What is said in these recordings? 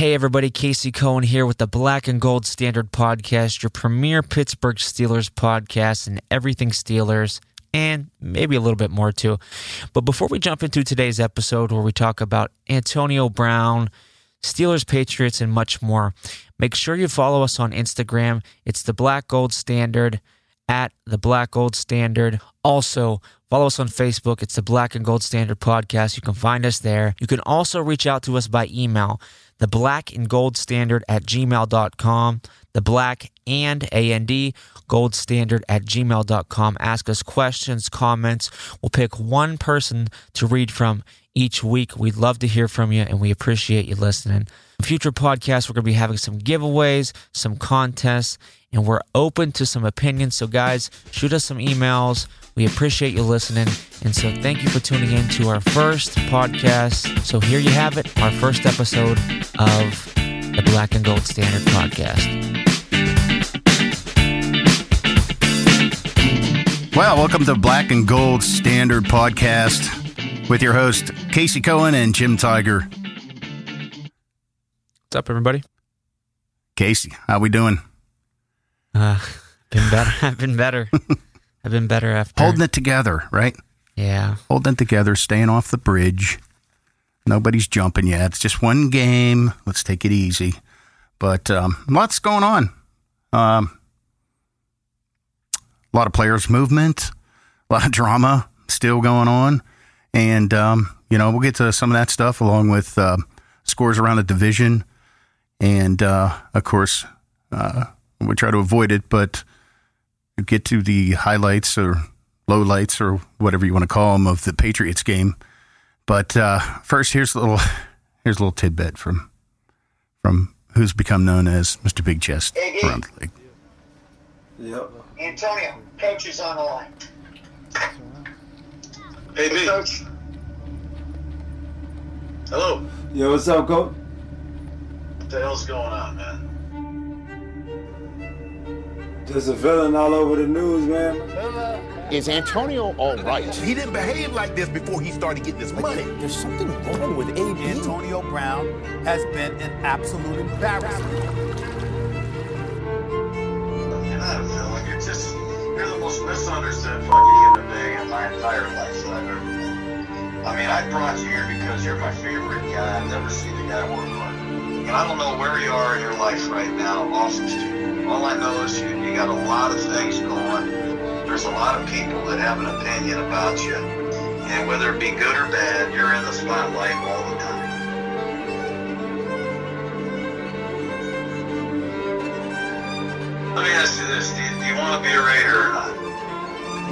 Hey, everybody, Casey Cohen here with the Black and Gold Standard Podcast, your premier Pittsburgh Steelers podcast and everything Steelers, and maybe a little bit more too. But before we jump into today's episode where we talk about Antonio Brown, Steelers, Patriots, and much more, make sure you follow us on Instagram. It's the Black Gold Standard at the Black Gold Standard. Also, follow us on Facebook. It's the Black and Gold Standard Podcast. You can find us there. You can also reach out to us by email the black and gold standard at gmail.com, the black and A-N-D gold standard at gmail.com. Ask us questions, comments. We'll pick one person to read from each week. We'd love to hear from you and we appreciate you listening. In future podcasts, we're going to be having some giveaways, some contests, and we're open to some opinions. So, guys, shoot us some emails. We appreciate you listening. And so, thank you for tuning in to our first podcast. So, here you have it, our first episode of the Black and Gold Standard podcast. Well, welcome to Black and Gold Standard Podcast with your host, Casey Cohen and Jim Tiger. What's up, everybody? Casey, how we doing? Uh, been better. I've been better. I've been better after Holding it together, right? Yeah, Holding it together, staying off the bridge. Nobody's jumping yet. It's just one game. Let's take it easy. But um, lots going on. Um, a lot of players' movement, a lot of drama still going on. And, um, you know, we'll get to some of that stuff along with uh, scores around the division. And, uh, of course, uh, we try to avoid it, but get to the highlights or lowlights or whatever you want to call them of the Patriots game. But uh, first, here's a little here's a little tidbit from from who's become known as Mr. Big Chest Hey, around the league. Yep. Antonio, coach is on the line. Hey, Hey, coach. Hello. Yo, what's up, coach? What the hell's going on, man? Just a villain all over the news, man. Is Antonio all right? He didn't behave like this before he started getting his money. There's something wrong with AB. Antonio Brown has been an absolute embarrassment. You're not a villain. You're just, you're the most misunderstood fucking human being in my entire life that I've ever met. I mean, I brought you here because you're my favorite guy. I've never seen a guy work hard. And I don't know where you are in your life right now, off. All I know is you, you got a lot of things going. There's a lot of people that have an opinion about you. And whether it be good or bad, you're in the spotlight all the time. Let me ask you this. Do you, do you want to be a Raider or not?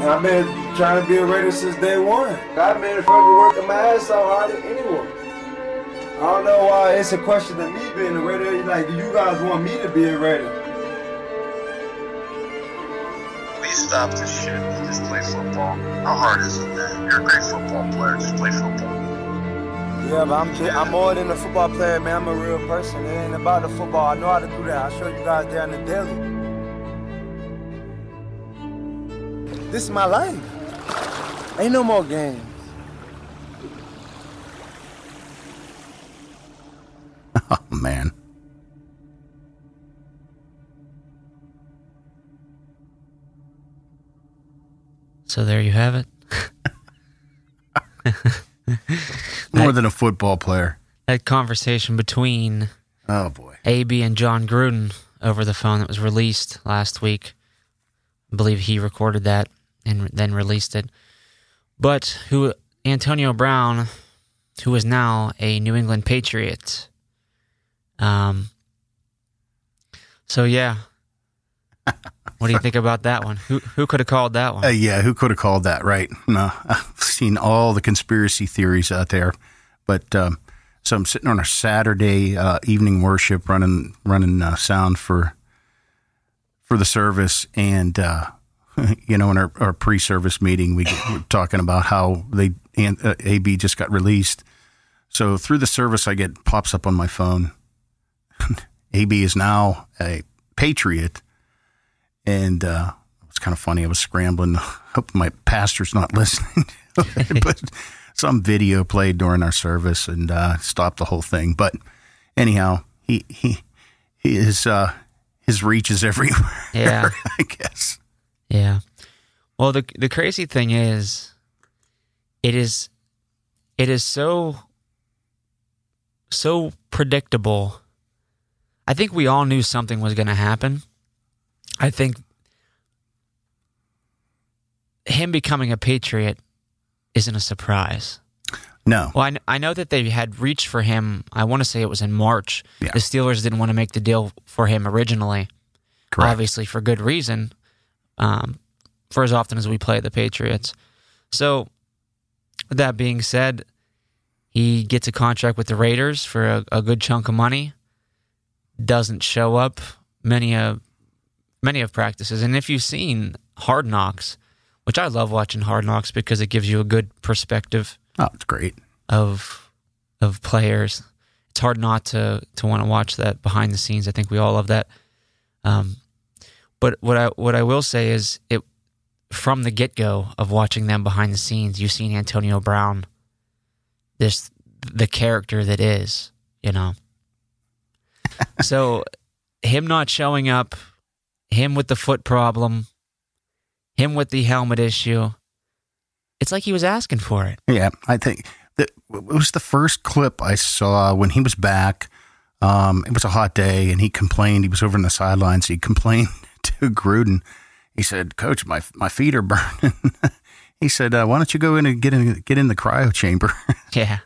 I've been trying to be a Raider since day one. I've been fucking working my ass off harder than anyone. I don't know why it's a question of me being a Raider. Like, do you guys want me to be a Raider? Please stop this shit and just play football. How hard is it, man? You're a great football player. Just play football. Yeah, but I'm I'm more than a football player, man. I'm a real person. It ain't about the football. I know how to do that. I'll show you guys down the daily. This is my life. Ain't no more games. So there you have it. More than a football player. That conversation between Oh boy. AB and Jon Gruden over the phone that was released last week. I believe he recorded that and then released it. But who Antonio Brown, who is now a New England Patriot. Um. So yeah, what do you think about that one? Who who could have called that one? Uh, yeah, who could have called that, right? No, I've seen all the conspiracy theories out there, but um, so I'm sitting on a Saturday uh, evening worship, running running uh, sound for for the service, and uh, you know, in our, our pre-service meeting, we we're talking about how they and, uh, AB just got released. So through the service, I get pops up on my phone. AB is now a patriot, and uh, it's kind of funny. I was scrambling. Hope my pastor's not listening, but some video played during our service and uh, stopped the whole thing. But anyhow, he he, he is uh, his reach is everywhere. Yeah. I guess. Yeah. Well, the the crazy thing is, it is, it is so, so predictable. I think we all knew something was going to happen. I think him becoming a Patriot isn't a surprise. No. Well, I, kn- I know that they had reached for him. I want to say it was in March. Yeah. The Steelers didn't want to make the deal for him originally, Correct. obviously for good reason. Um, for as often as we play the Patriots. So, with that being said, he gets a contract with the Raiders for a, a good chunk of money. Doesn't show up many of many of practices, and if you've seen Hard Knocks, which I love watching Hard Knocks because it gives you a good perspective Oh, it's great. of of players. It's hard not to to want to watch that behind the scenes. I think we all love that. Um, but what I what I will say is it from the get go of watching them behind the scenes, you've seen Antonio Brown, this the character that is, you know. so him not showing up, him with the foot problem, him with the helmet issue. It's like he was asking for it. Yeah, I think that it was the first clip I saw when he was back. Um, it was a hot day, and he complained. He was over in the sidelines. He complained to Gruden. He said, "Coach, my my feet are burning." he said, uh, "Why don't you go in and get in get in the cryo chamber?" Yeah.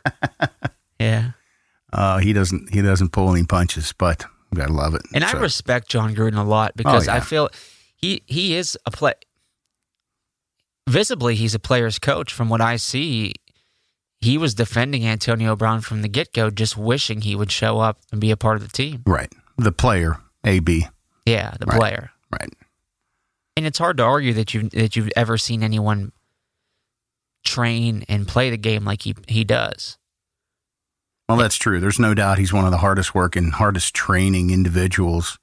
yeah. uh, he doesn't he doesn't pull any punches, but you gotta love it. And I respect Jon Gruden a lot because Oh, yeah. I feel he he is a play. Visibly, he's a player's coach. From what I see, he was defending Antonio Brown from the get go, just wishing he would show up and be a part of the team. right the player AB Yeah, the Right. player. right. And it's hard to argue that you that you've ever seen anyone train and play the game like he he does. Well, that's true. There's no doubt he's one of the hardest working, hardest training individuals,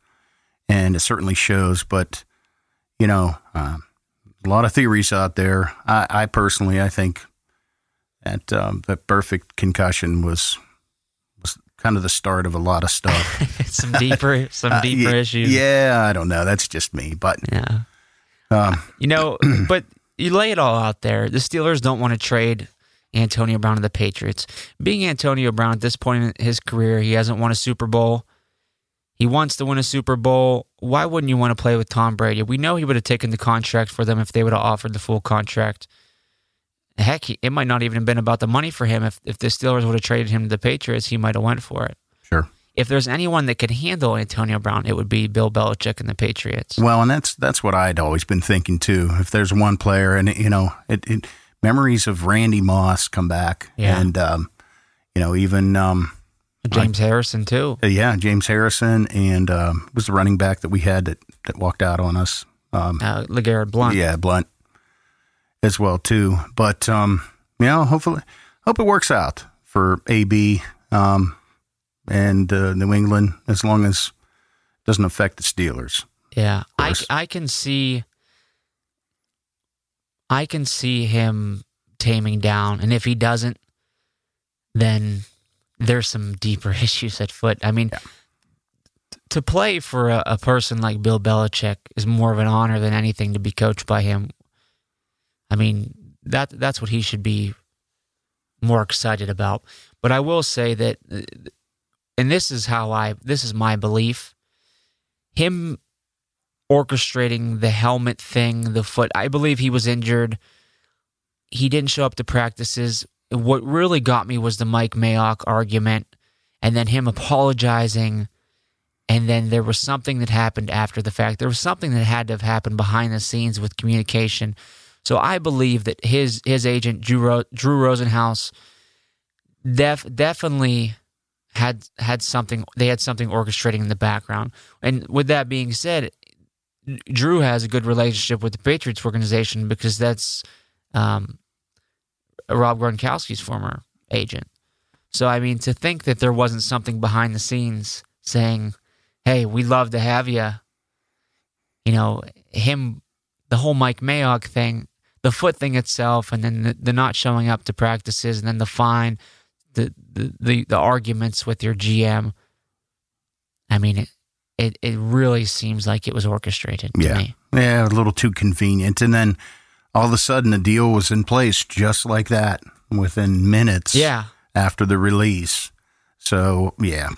and it certainly shows. But you know, um, a lot of theories out there. I, I personally, I think that um, that Burfict concussion was was kind of the start of a lot of stuff. some deeper some Uh, deeper y- issues. Yeah, I don't know. That's just me, but Yeah. um, You know, but you lay it all out there. The Steelers don't want to trade Antonio Brown to the Patriots. Being Antonio Brown at this point in his career, he hasn't won a Super Bowl. He wants to win a Super Bowl. Why wouldn't you want to play with Tom Brady? We know he would have taken the contract for them if they would have offered the full contract. Heck, he, it might not even have been about the money for him. If if the Steelers would have traded him to the Patriots, he might have went for it. sure. If there's anyone that could handle Antonio Brown, it would be Bill Belichick and the Patriots. Well, and that's that's what I'd always been thinking too. If there's one player, and you know, it, it memories of Randy Moss come back, Yeah. and um, you know, even um, James Harrison too. uh, yeah, James Harrison, and um, was the running back that we had that that walked out on us. Um, Uh, LeGarrette Blount. yeah, Blount as well too. But um, you know, hopefully, hope it works out for AB um, and uh, New England as long as it doesn't affect the Steelers. Yeah, I. I can see I can see him taming down, and if he doesn't, then there's some deeper issues at foot. I mean, t- to play for a, a person like Bill Belichick is more of an honor than anything to be coached by him. I mean, that that's what he should be more excited about. But I will say that, uh, and this is how I this is my belief. Him orchestrating the helmet thing, the foot. I believe he was injured. He didn't show up to practices. What really got me was the Mike Mayock argument and then him apologizing. And then there was something that happened after the fact. There was something that had to have happened behind the scenes with communication. So I believe that his his agent Drew Drew Rosenhaus def, definitely had had something. They had something orchestrating in the background. And with that being said, Drew has a good relationship with the Patriots organization because that's um, Rob Gronkowski's former agent. So I mean, to think that there wasn't something behind the scenes saying, "Hey, we'd love to have you," you know, him, the whole Mike Mayock thing, the foot thing itself, and then the, the not showing up to practices, and then the fine, the the the, the arguments with your GM. I mean, it it, it really seems like it was orchestrated to Yeah. me. Yeah, a little too convenient. And then all of a sudden, the deal was in place just like that within minutes Yeah. after the release. So, yeah.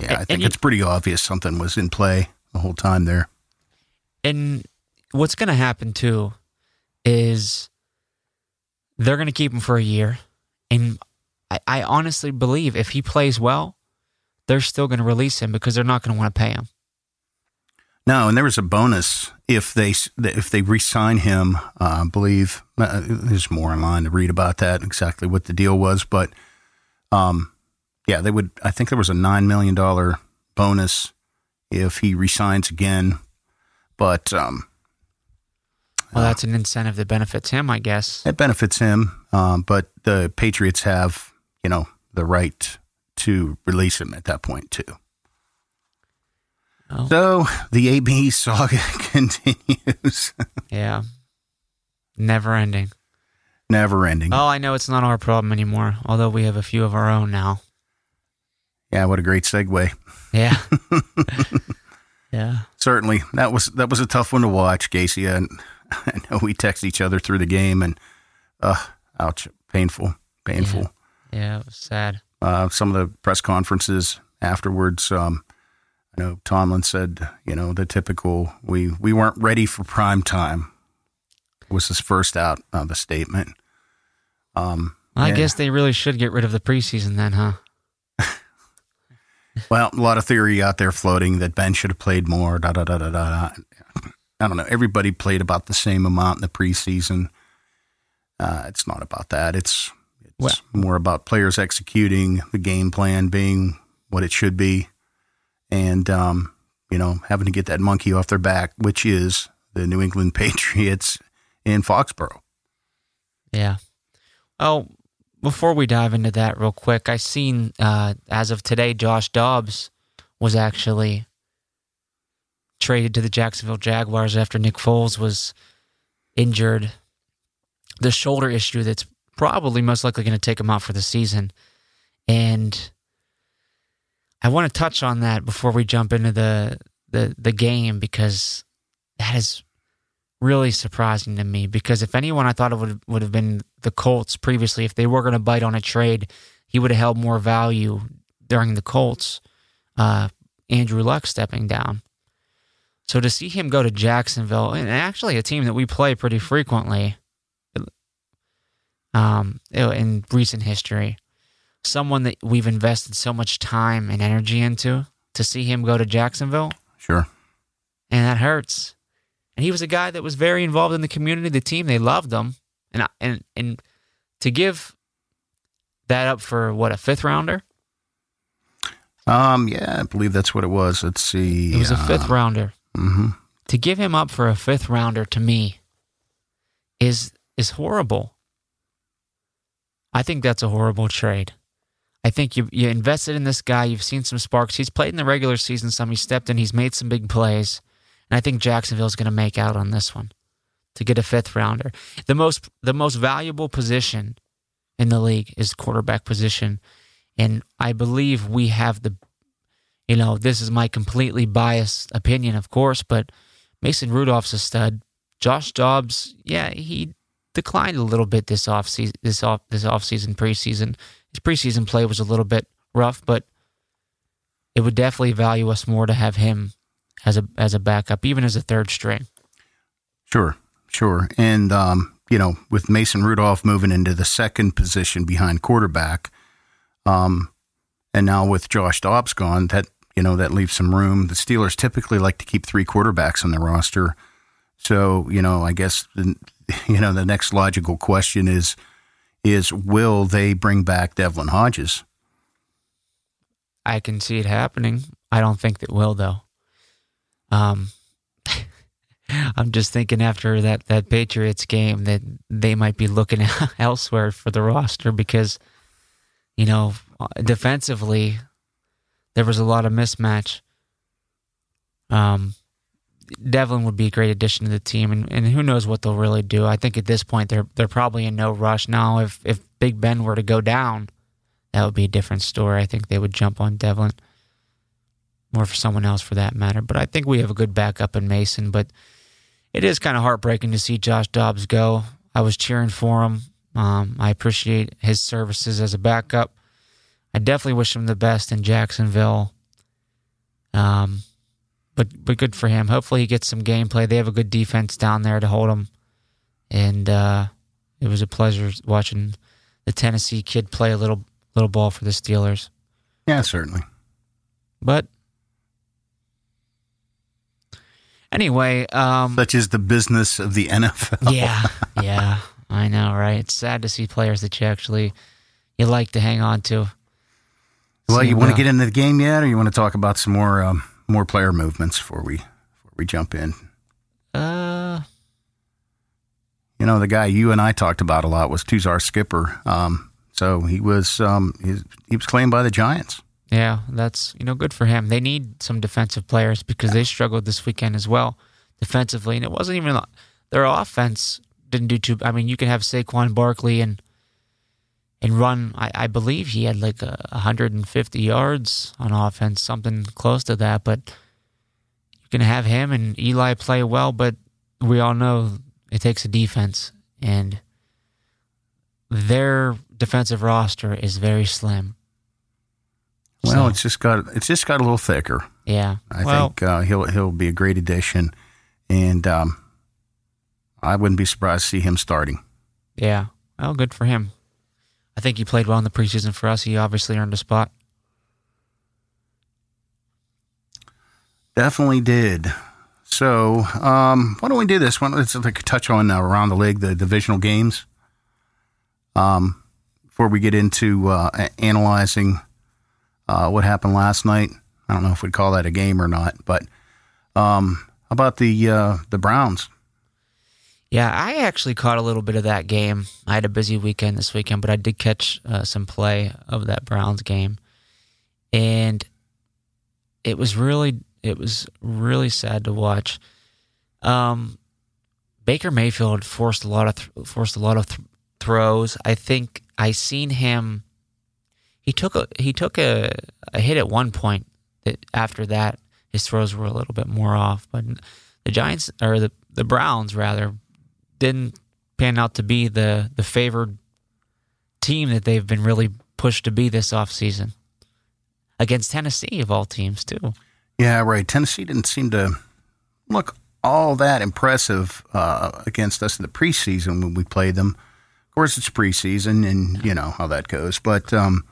Yeah, I think you- it's pretty obvious something was in play the whole time there. And what's going to happen too is they're going to keep him for a year. And I, I honestly believe if he plays well, they're still going to release him because they're not going to want to pay him. No, and there was a bonus if they if they re-sign him. Uh, I believe uh, there's more online to read about that exactly what the deal was, but um, yeah, they would. I think there was a nine million dollar bonus if he resigns again, but um, Well, that's an incentive that benefits him, I guess. it benefits him. Um, but the Patriots have you know the right to release him at that point too. Oh. So the AB saga continues, Yeah. Never ending. never ending. Oh, I know it's not our problem anymore, although we have a few of our own now. Yeah, what a great segue. Yeah. yeah. Certainly, that was that was a tough one to watch, Casey. And I know we text each other through the game, and uh, ouch, painful, painful. Yeah, it was sad. Uh, some of the press conferences afterwards, um, I know Tomlin said, you know, the typical we we weren't ready for prime time was his first out of the statement. Um, I yeah. guess they really should get rid of the preseason then, huh? Well, a lot of theory out there floating that Ben should have played more. Da da da da da. da. I don't know. Everybody played about the same amount in the preseason. Uh, it's not about that. It's it's more about players executing the game plan being what it should be, and um, you know having to get that monkey off their back, which is the New England Patriots in Foxborough. Yeah. Oh, before we dive into that real quick, I seen uh, as of today, Josh Dobbs was actually traded to the Jacksonville Jaguars after Nick Foles was injured. The shoulder issue that's probably most likely going to take him out for the season. And I want to touch on that before we jump into the the, the game because that is really surprising to me because if anyone I thought it would would have been the Colts previously if they were going to bite on a trade he would have held more value during the Colts uh, Andrew Luck stepping down so to see him go to Jacksonville and actually a team that we play pretty frequently um, in recent history someone that we've invested so much time and energy into to see him go to Jacksonville Sure. and that hurts. And he was a guy that was very involved in the community, the team. They loved him, and I- and and to give that up for what a fifth rounder. Um. Yeah, I believe that's what it was. Let's see. It was a fifth rounder. hmm To give him up for a fifth rounder to me is is horrible. I think that's a horrible trade. I think you you invested in this guy. You've seen some sparks. He's played in the regular season some. He stepped in. He's made some big plays, and I think Jacksonville's going to make out on this one to get a fifth rounder. The most the most valuable position in the league is quarterback position, and I believe we have the. You know, this is my completely biased opinion, of course, but Mason Rudolph's a stud. Josh Dobbs, yeah, he declined a little bit this off season, this off this off season preseason. His preseason play was a little bit rough, but it would definitely value us more to have him as a as a backup, even as a third string. Sure, sure. And, um, you know, with Mason Rudolph moving into the second position behind quarterback, um, and now with Josh Dobbs gone, that, you know, that leaves some room. The Steelers typically like to keep three quarterbacks on their roster. So, you know, I guess, the, you know, the next logical question is, is will they bring back Devlin Hodges? I can see it happening. I don't think that will though. Um, I'm just thinking after that that Patriots game that they might be looking elsewhere for the roster because, you know, defensively there was a lot of mismatch. Um, Devlin would be a great addition to the team, and, and who knows what they'll really do. I think at this point they're they're probably in no rush now. If if Big Ben were to go down, that would be a different story. I think they would jump on Devlin. or for someone else for that matter. But I think we have a good backup in Mason. But it is kind of heartbreaking to see Josh Dobbs go. I was cheering for him. Um, I appreciate his services as a backup. I definitely wish him the best in Jacksonville. Um, but but good for him. Hopefully he gets some gameplay. They have a good defense down there to hold him, and uh, it was a pleasure watching the Tennessee kid play a little little ball for the Steelers. Yeah, certainly. But anyway, um, such is the business of the NFL. yeah, yeah, I know, right? It's sad to see players that you actually you like to hang on to. Well, you want to get into the game yet, or you want to talk about some more um, more player movements before we before we jump in? Uh, you know, the guy you and I talked about a lot was Tuzar Skipper. Um, so he was um, he, he was claimed by the Giants. Yeah, that's you know good for him. They need some defensive players because they struggled this weekend as well defensively, and it wasn't even their offense didn't do too. I mean, you can have Saquon Barkley and and run. I, I believe he had like a 150 yards on offense, something close to that. But you can have him and Eli play well, but we all know it takes a defense, and their defensive roster is very slim. Well, so, it's just got it's just got a little thicker. Yeah, I well, think uh, he'll he'll be a great addition, and um, I wouldn't be surprised to see him starting. Yeah, well, good for him. I think he played well in the preseason for us. He obviously earned a spot. Definitely did. So, um, why don't we do this? Why don't let's like touch on uh, around the league, the divisional games. Um, before we get into uh, analyzing uh, what happened last night, I don't know if we'd call that a game or not, but um, about the uh, the Browns? Yeah, I actually caught a little bit of that game. I had a busy weekend this weekend, but I did catch uh, some play of that Browns game, and it was really it was really sad to watch. Um, Baker Mayfield forced a lot of th- forced a lot of th- throws. I think I seen him. He took a he took a, a hit at one point. That after that, his throws were a little bit more off. But the Giants or the the Browns rather didn't pan out to be the the favored team that they've been really pushed to be this offseason against Tennessee of all teams too. Yeah, right. Tennessee didn't seem to look all that impressive uh, against us in the preseason when we played them. Of course, it's preseason, and you know how that goes. But um,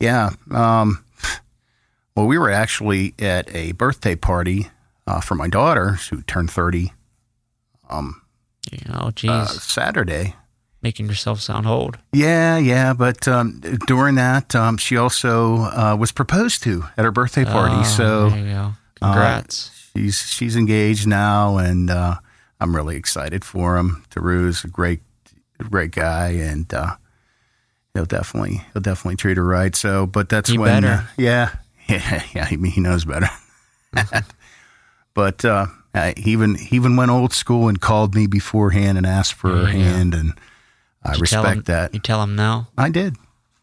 yeah, um, well, we were actually at a birthday party uh, for my daughter, who turned thirty. Um, oh, geez, uh, Saturday. Making yourself sound old. Yeah, yeah, but um, during that, um, she also uh, was proposed to at her birthday party. Oh, so, go. Congrats. Uh, she's she's engaged now, and uh, I'm really excited for him. Taru's a great great guy, and uh, he'll definitely he'll definitely treat her right. So, but that's He when, uh, yeah, yeah, yeah. Mean, he knows better. but uh, he even he even went old school and called me beforehand and asked for her There hand, and I respect him- that. You tell him no. I did.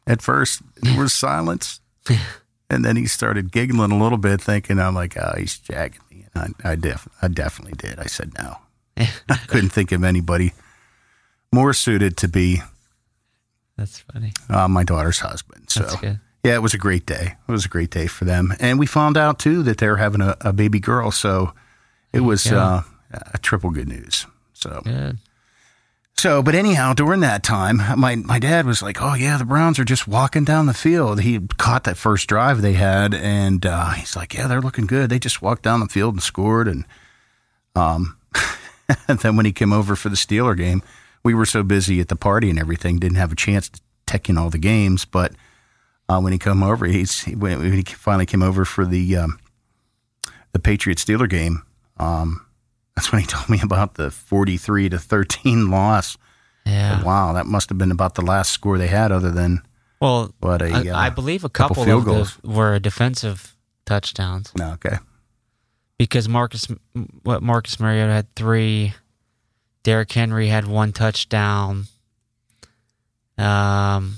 At first, there was silence, and then he started giggling a little bit, thinking I'm like, oh, he's jacking me. And I, I def, I definitely did. I said no. I couldn't think of anybody more suited to be That's funny. uh, my daughter's husband. So That's good. yeah, it was a great day. It was a great day for them, and we found out too that they were having a, a baby girl. So it was go. uh, a triple good news. So Good. So, but anyhow, during that time, my, my dad was like, "Oh yeah, the Browns are just walking down the field." He caught that first drive they had, and uh, he's like, "Yeah, they're looking good. They just walked down the field and scored." And um, and then when he came over for the Steeler game, we were so busy at the party and everything, didn't have a chance to take in all the games. But uh, when he came over, he's when when he finally came over for the um, the Patriot Steeler game. Um, that's when he told me about the forty-three to thirteen loss. Yeah. Wow, that must have been about the last score they had, other than Well, what a. I, uh, I believe a couple couple, field of goals. were defensive touchdowns no, okay. because Marcus, what Marcus Mariota had three, Derrick Henry had one touchdown. Um,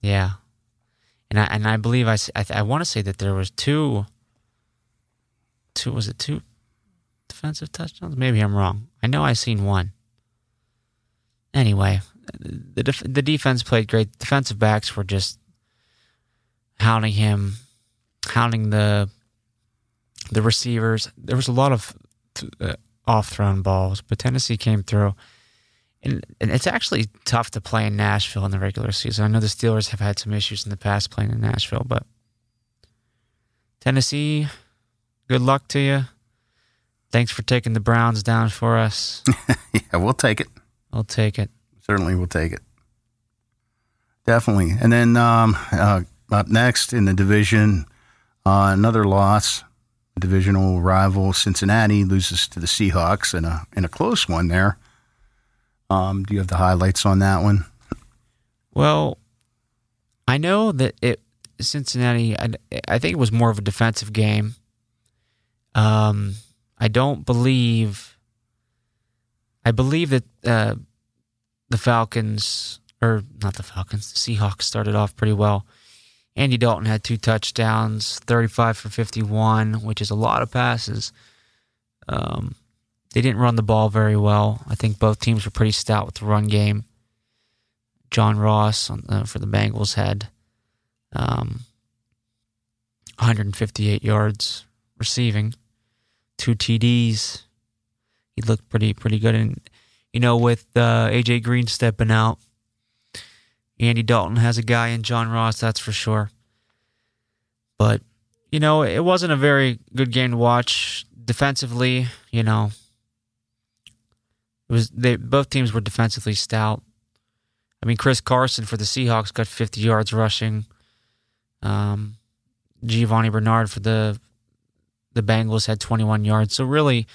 yeah, and I and I believe I th- I want to say that there was two two. Was it two defensive touchdowns? Maybe I'm wrong. I know I've seen one. Anyway, the def- the defense played great. Defensive backs were just hounding him, hounding the the receivers. There was a lot of uh, off thrown balls, but Tennessee came through. And, and it's actually tough to play in Nashville in the regular season. I know the Steelers have had some issues in the past playing in Nashville, but Tennessee, good luck to you. Thanks for taking the Browns down for us. yeah, we'll take it. I'll take it. Certainly, we'll take it. Definitely. And then um, uh, up next in the division, uh, another loss. Divisional rival Cincinnati loses to the Seahawks in a in a close one there. Um, do you have the highlights on that one? Well, I know that it Cincinnati. I, I think it was more of a defensive game. Um, I don't believe. I believe that uh, the Falcons, or not the Falcons, the Seahawks started off pretty well. Andy Dalton had two touchdowns, 35 for 51, which is a lot of passes. Um, they didn't run the ball very well. I think both teams were pretty stout with the run game. John Ross on, for the Bengals had um, 158 yards receiving, two TDs. He looked pretty pretty good, and you know with uh, AJ Green stepping out, Andy Dalton has a guy in John Ross, that's for sure. But, you know, it wasn't a very good game to watch. Defensively, you know, it was they both teams were defensively stout. I mean, Chris Carson for the Seahawks got 50 yards rushing. Um, Giovani Bernard for the the Bengals had 21 yards. So really,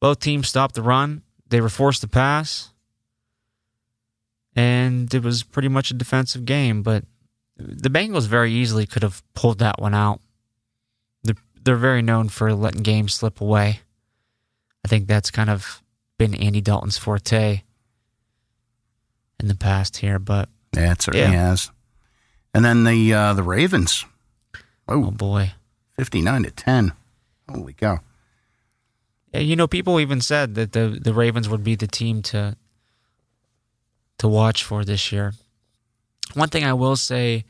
both teams stopped the run. They were forced to pass and it was pretty much a defensive game. But the Bengals very easily could have pulled that one out. They're, they're very known for letting games slip away. I think that's kind of been Andy Dalton's forte in the past here. But yeah, it certainly yeah. has. And then the uh, the Ravens. Oh, oh boy, fifty nine to ten. Holy cow! You know, people even said that the the Ravens would be the team to to watch for this year. One thing I will say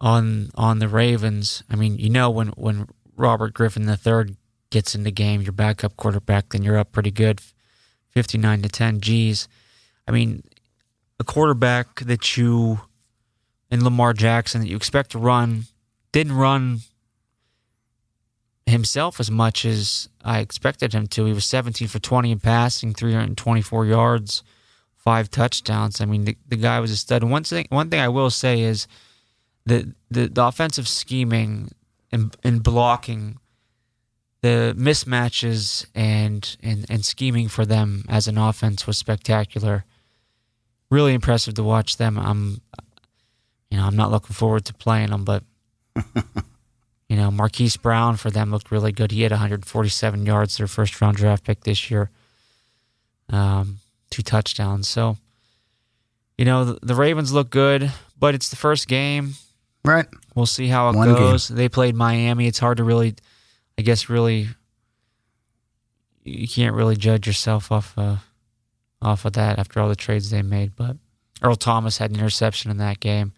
on on the Ravens, I mean, you know when when Robert Griffin III gets in the game, your backup quarterback, then you're up pretty good, fifty nine to ten. Geez, I mean, a quarterback that you in Lamar Jackson that you expect to run didn't run himself as much as I expected him to. He was 17 for 20 in passing, 324 yards five touchdowns. I mean, the, the guy was a stud. one thing, one thing I will say is that the, the offensive scheming and, and blocking, the mismatches and, and and scheming for them as an offense was spectacular. Really impressive to watch them. I'm, you know, I'm not looking forward to playing them, but. You know, Marquise Brown for them looked really good. He had 147 yards, their first round draft pick this year. Um, two touchdowns. So, you know, the, the, Ravens look good, but it's the first game. Right. We'll see how it One goes. Game. They played Miami. It's hard to really, I guess, really, you can't really judge yourself off uh, off of that after all the trades they made. But Earl Thomas had an interception in that game.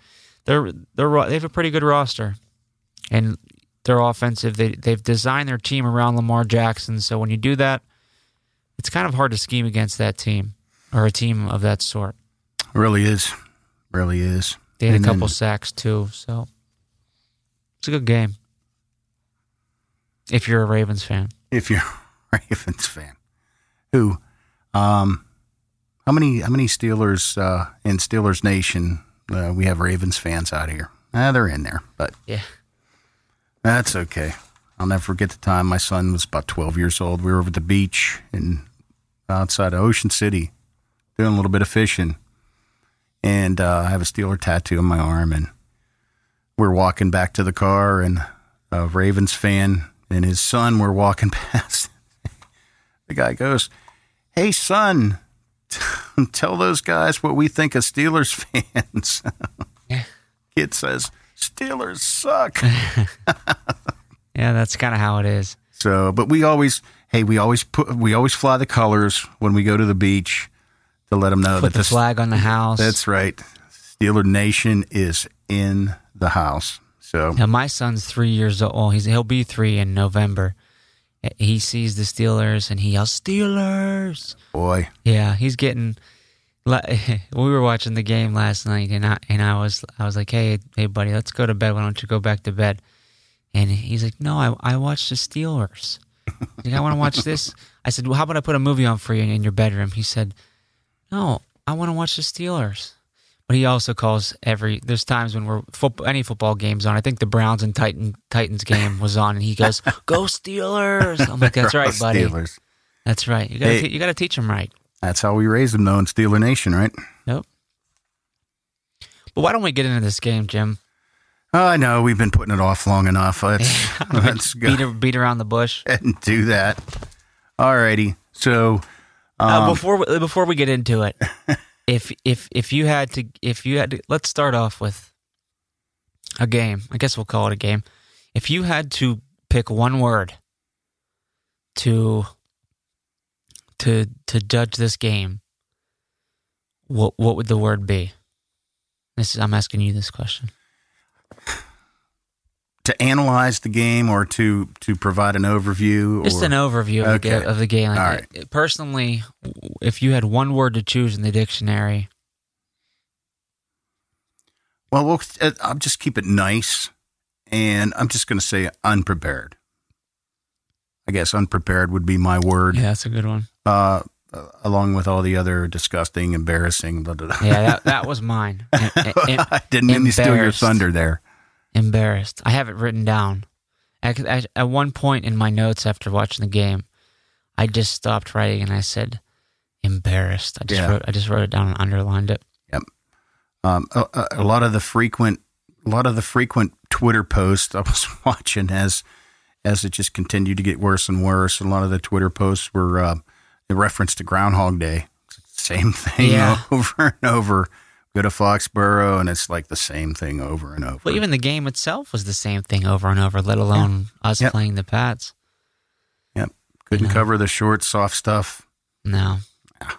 They're they're they have a pretty good roster, and they're offensive. They they've designed their team around Lamar Jackson. So when you do that, it's kind of hard to scheme against that team or a team of that sort. Really is. Really is. They had and a couple then, sacks too, so it's a good game. If you're a Ravens fan. If you're a Ravens fan. Who um how many how many Steelers uh in Steelers Nation uh, we have Ravens fans out here? Ah, they're in there, but Yeah. That's okay. I'll never forget the time my son was about 12 years old. We were over at the beach in outside of Ocean City doing a little bit of fishing. And uh, I have a Steeler tattoo on my arm. And we're walking back to the car, and a Ravens fan and his son were walking past. the guy goes, Hey, son, tell those guys what we think of Steelers fans. Kid says, Steelers suck. yeah, that's kind of how it is. So, but we always, hey, we always put, we always fly the colors when we go to the beach to let them know Put that the flag on the house. That's right. Steeler Nation is in the house. So Now my son's three years old. He's he'll be three in November. He sees the Steelers and he yells Steelers. boy, Yeah, he's getting. We were watching the game last night, and I and I was I was like, hey hey buddy, let's go to bed. Why don't you go back to bed? And he's like, no, I I watched the Steelers. Like, I want to watch this. I said, well, how about I put a movie on for you in, in your bedroom? He said, no, I want to watch the Steelers. But he also calls every. There's times when we're football, any football games on. I think the Browns and Titan Titans game was on, and he goes, "Go Steelers!" I'm like, "That's right, buddy. Steelers. That's right. You gotta Hey. te- you gotta teach him right." That's how we raised them, though, in Steeler Nation, right? Nope. But why don't we get into this game, Jim? Oh, I know we've been putting it off long enough. Let's let's go beat, beat around the bush. and do that. Alrighty. So, um, uh, before we, before we get into it, if if if you had to if you had to, let's start off with a game. I guess we'll call it a game. If you had to pick one word to to to judge this game, what what would the word be? This is I'm asking you this question. to analyze the game or to to provide an overview, Just or, an overview of, the, Okay. of the game. Like, All right. uh, Personally, if you had one word to choose in the dictionary, Well, we'll uh, I'll just keep it nice, and I'm just going to say unprepared. I guess unprepared would be my word. yeah, that's a good one. Uh, uh, along with all the other disgusting, embarrassing. Blah, blah, blah. Yeah, that, that was mine. Em- em- I didn't mean to steal your thunder there. embarrassed. I have it written down. At, at, at one point in my notes after watching the game, I just stopped writing and I said, "Embarrassed." I just Yeah. wrote. I just wrote it down and underlined it. Yep. Um, a, a- lot of the frequent, a lot of the frequent Twitter posts I was watching as as it just continued to get worse and worse. A lot of the Twitter posts were uh, in reference to Groundhog Day. Same thing Yeah. over and over. Go to Foxborough and it's like the same thing over and over. Well, even the game itself was the same thing over and over. Let alone us Yep. playing the Pats. yep, couldn't Yeah. cover the short, soft stuff. No, Yeah.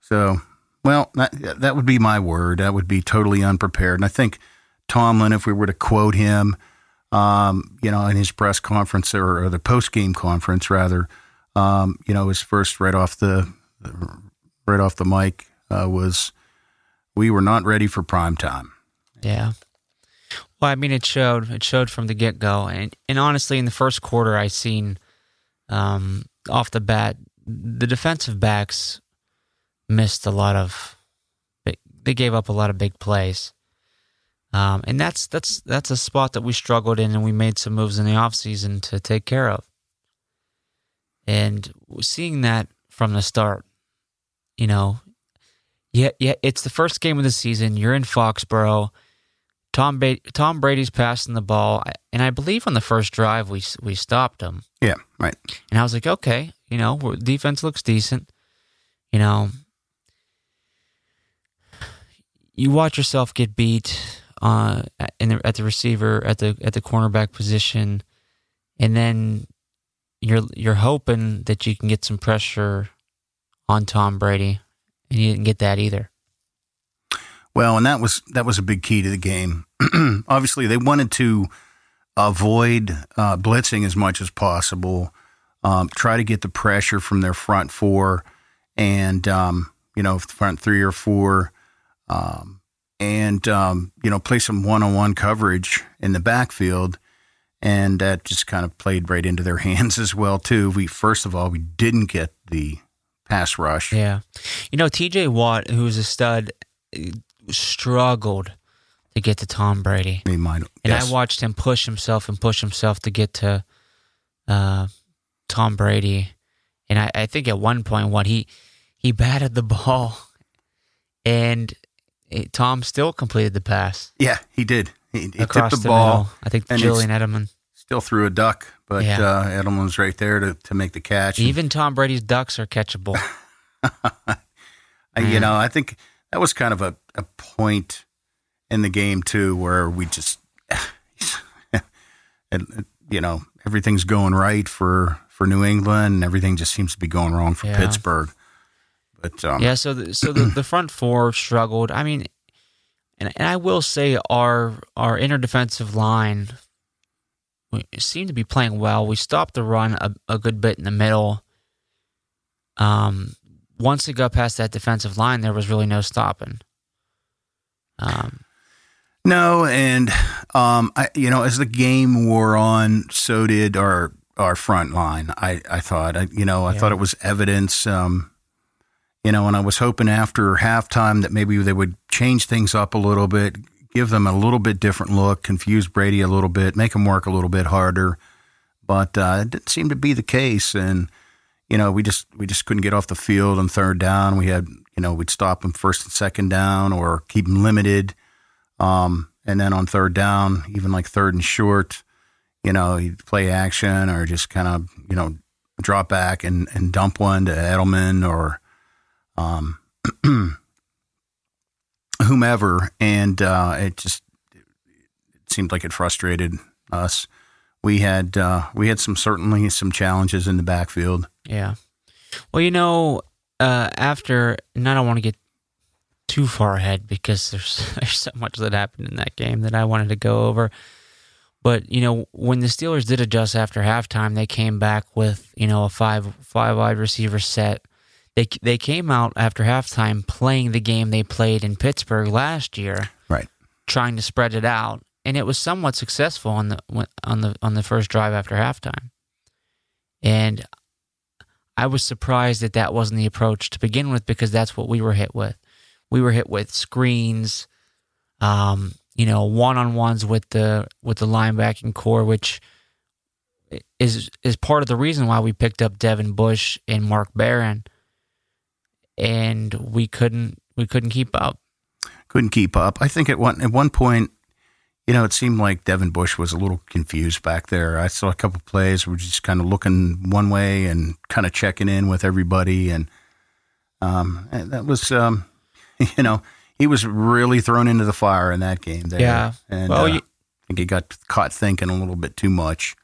So, well, that that would be my word. That would be totally unprepared. And I think Tomlin, if we were to quote him, um, you know, in his press conference or, or the post game conference, rather, um, you know, his first right off the right off the mic uh, was, "We were not ready for prime time." Yeah. Well, I mean, it showed. It showed from the get go, and and honestly, in the first quarter, I seen um, off the bat the defensive backs missed a lot of. They, they gave up a lot of big plays, um, and that's that's that's a spot that we struggled in, and we made some moves in the offseason to take care of. And seeing that from the start, you know, yeah, yeah, it's the first game of the season. You're in Foxborough. Tom ba- Tom Brady's passing the ball, and I believe on the first drive we we stopped him, Yeah, right. and I was like, okay, you know, defense looks decent. You know, you watch yourself get beat uh, in the, at the receiver at the at the cornerback position, and then you're you're hoping that you can get some pressure on Tom Brady, and you didn't get that either. Well, and that was that was a big key to the game. Obviously, they wanted to avoid uh, blitzing as much as possible, um, try to get the pressure from their front four, and um, you know front three or four, um, and um, you know play some one-on-one coverage in the backfield, and that just kind of played right into their hands as well too. We first of all we didn't get the pass rush. Yeah. You know, TJ Watt, who's a stud, struggled to get to Tom Brady. Mean, mine, And yes. I watched him push himself and push himself to get to uh, Tom Brady. And I, I think at one point, what he he batted the ball, and Tom still completed the pass yeah, he did. He, he tipped the ball. middle. I think Julian Edelman. Still threw a duck, but Yeah. uh, Edelman's right there to, to make the catch. Even Tom Brady's ducks are catchable. You know, I think that was kind of a, a point in the game too, where we just and you know everything's going right for for New England, and everything just seems to be going wrong for Yeah. Pittsburgh. But um, Yeah, so the, so the, the front four struggled. I mean, and and I will say our our inner defensive line seemed to be playing well. We stopped the run a, a good bit in the middle. Um, once it got past that defensive line, there was really no stopping. Um, No, and um, I, you know, as the game wore on, so did our our front line. I, I thought, I, you know, I Yeah. thought it was evidence. Um, you know, and I was hoping after halftime that maybe they would change things up a little bit, give them a little bit different look, confuse Brady a little bit, make him work a little bit harder. But uh, it didn't seem to be the case, and you know, we just we just couldn't get off the field on third down. We had, you know, we'd stop them first and second down, or keep them limited. Um, and then on third down, even like third and short, you know, he'd play action or just kind of, you know, drop back and, and dump one to Edelman or um, whomever. And uh, it just it seemed like it frustrated us. We had uh, we had some certainly some challenges in the backfield. Yeah. Well, you know, uh, after, and I don't want to get too far ahead because there's there's so much that happened in that game that I wanted to go over. But you know, when the Steelers did adjust after halftime, they came back with you know a five five wide receiver set. They they came out after halftime playing the game they played in Pittsburgh last year, Right. trying to spread it out, and it was somewhat successful on the on the on the first drive after halftime. And I was surprised that that wasn't the approach to begin with because that's what we were hit with. We were hit with screens, um, you know, one on ones with the with the linebacking corps, which is is part of the reason why we picked up Devin Bush and Mark Barron, and we couldn't we couldn't keep up. couldn't keep up. I think at one at one point, you know, it seemed like Devin Bush was a little confused back there. I saw a couple plays where just kind of looking one way and kind of checking in with everybody, and um, and that was, um, you know, he was really thrown into the fire in that game. There. Yeah. and Well, uh, you- I think he got caught thinking a little bit too much,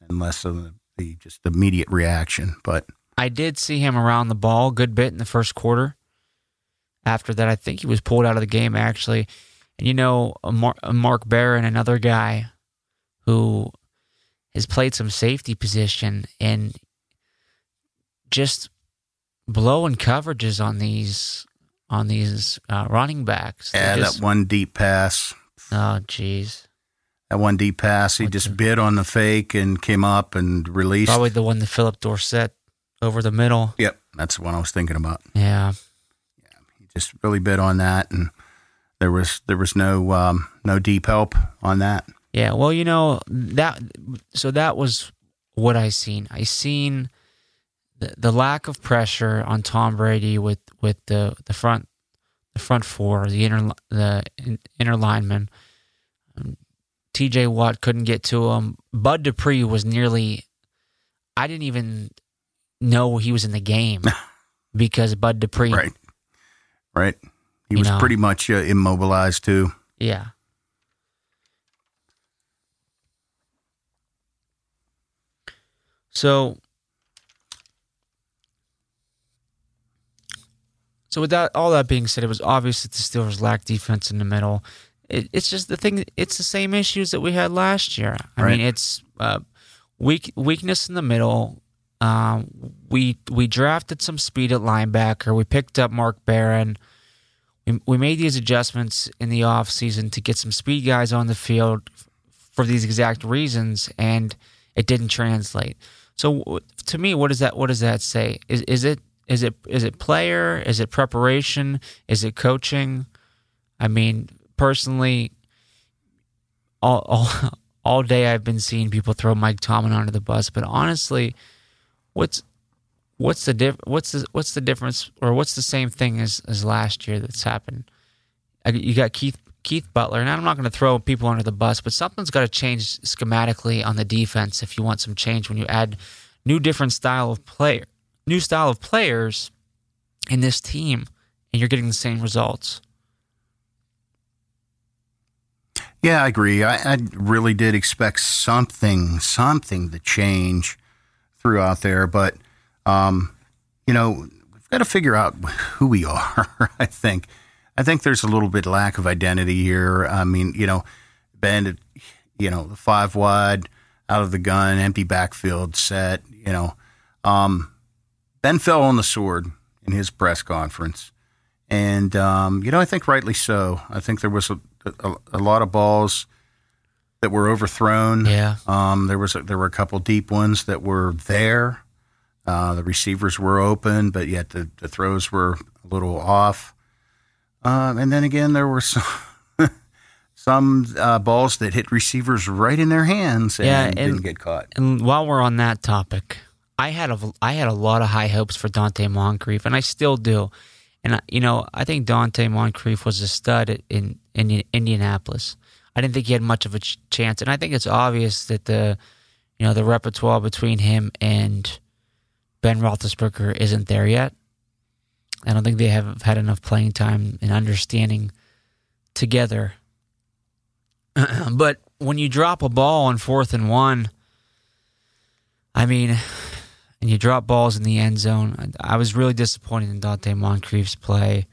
and less of the, the just immediate reaction. But I did see him around the ball a good bit in the first quarter. After that, I think he was pulled out of the game actually. And you know, a Mar- a Mark Barron, another guy who has played some safety position and just blowing coverages on these on these uh, running backs. Yeah, just- that one deep pass. oh, jeez. That one deep pass, he What just the- bid on the fake and came up and released. Probably the one that Phillip Dorsett over the middle. Yep, that's what I was thinking about. Yeah. Yeah, he just really bid on that, and there was there was no um, no deep help on that. Yeah, well, you know that. So that was what I seen. I seen the, the lack of pressure on Tom Brady with with the the front the front four, the inner the inner linemen. Um, T.J. Watt couldn't get to him. Bud Dupree was nearly. I didn't even know he was in the game because Bud Dupree. Right, right. He was know. pretty much uh, immobilized too. Yeah. So, so with that, all that being said, it was obvious that the Steelers lacked defense in the middle. It, it's just the thing. It's the same issues that we had last year. I Right. mean, it's uh, weak weakness in the middle. Um, we we drafted some speed at linebacker. We picked up Mark Barron. We, we made these adjustments in the offseason to get some speed guys on the field for these exact reasons, and it didn't translate. So to me, what does that what does that say? Is is it is it is it player? Is it preparation? Is it coaching? I mean, personally, all all all day I've been seeing people throw Mike Tomlin under the bus, but honestly, what's what's the diff- what's the what's the difference or what's the same thing as as last year that's happened? You got Keith Keith Butler, and I'm not going to throw people under the bus, but something's got to change schematically on the defense if you want some change when you add new different style of player, new style of players in this team, and you're getting the same results. Yeah, I agree. I, I really did expect something, something to change throughout there, but um, you know, we've got to figure out who we are. I think, I think there's a little bit lack of identity here. I mean, you know, Ben, you know, the five wide out of the gun, empty backfield set. You know, um, Ben fell on the sword in his press conference, and um, you know, I think rightly so. I think there was a, a, a lot of balls that were overthrown. Yeah. Um, there was a, there were a couple deep ones that were there. Uh, the receivers were open, but yet the, the throws were a little off. Um, and then again, there were some some uh, balls that hit receivers right in their hands and, Yeah, and- didn't get caught. And while we're on that topic, I had a I had a lot of high hopes for Donte Moncrief, and I still do. And I- you know, I think Donte Moncrief was a stud in in Indianapolis. I didn't think he had much of a ch- chance, and I think it's obvious that the you know the repertoire between him and Ben Roethlisberger isn't there yet. I don't think they have had enough playing time and understanding together. but when you drop a ball on fourth and one, I mean, and you drop balls in the end zone. I was really disappointed in Donte Moncrief's play.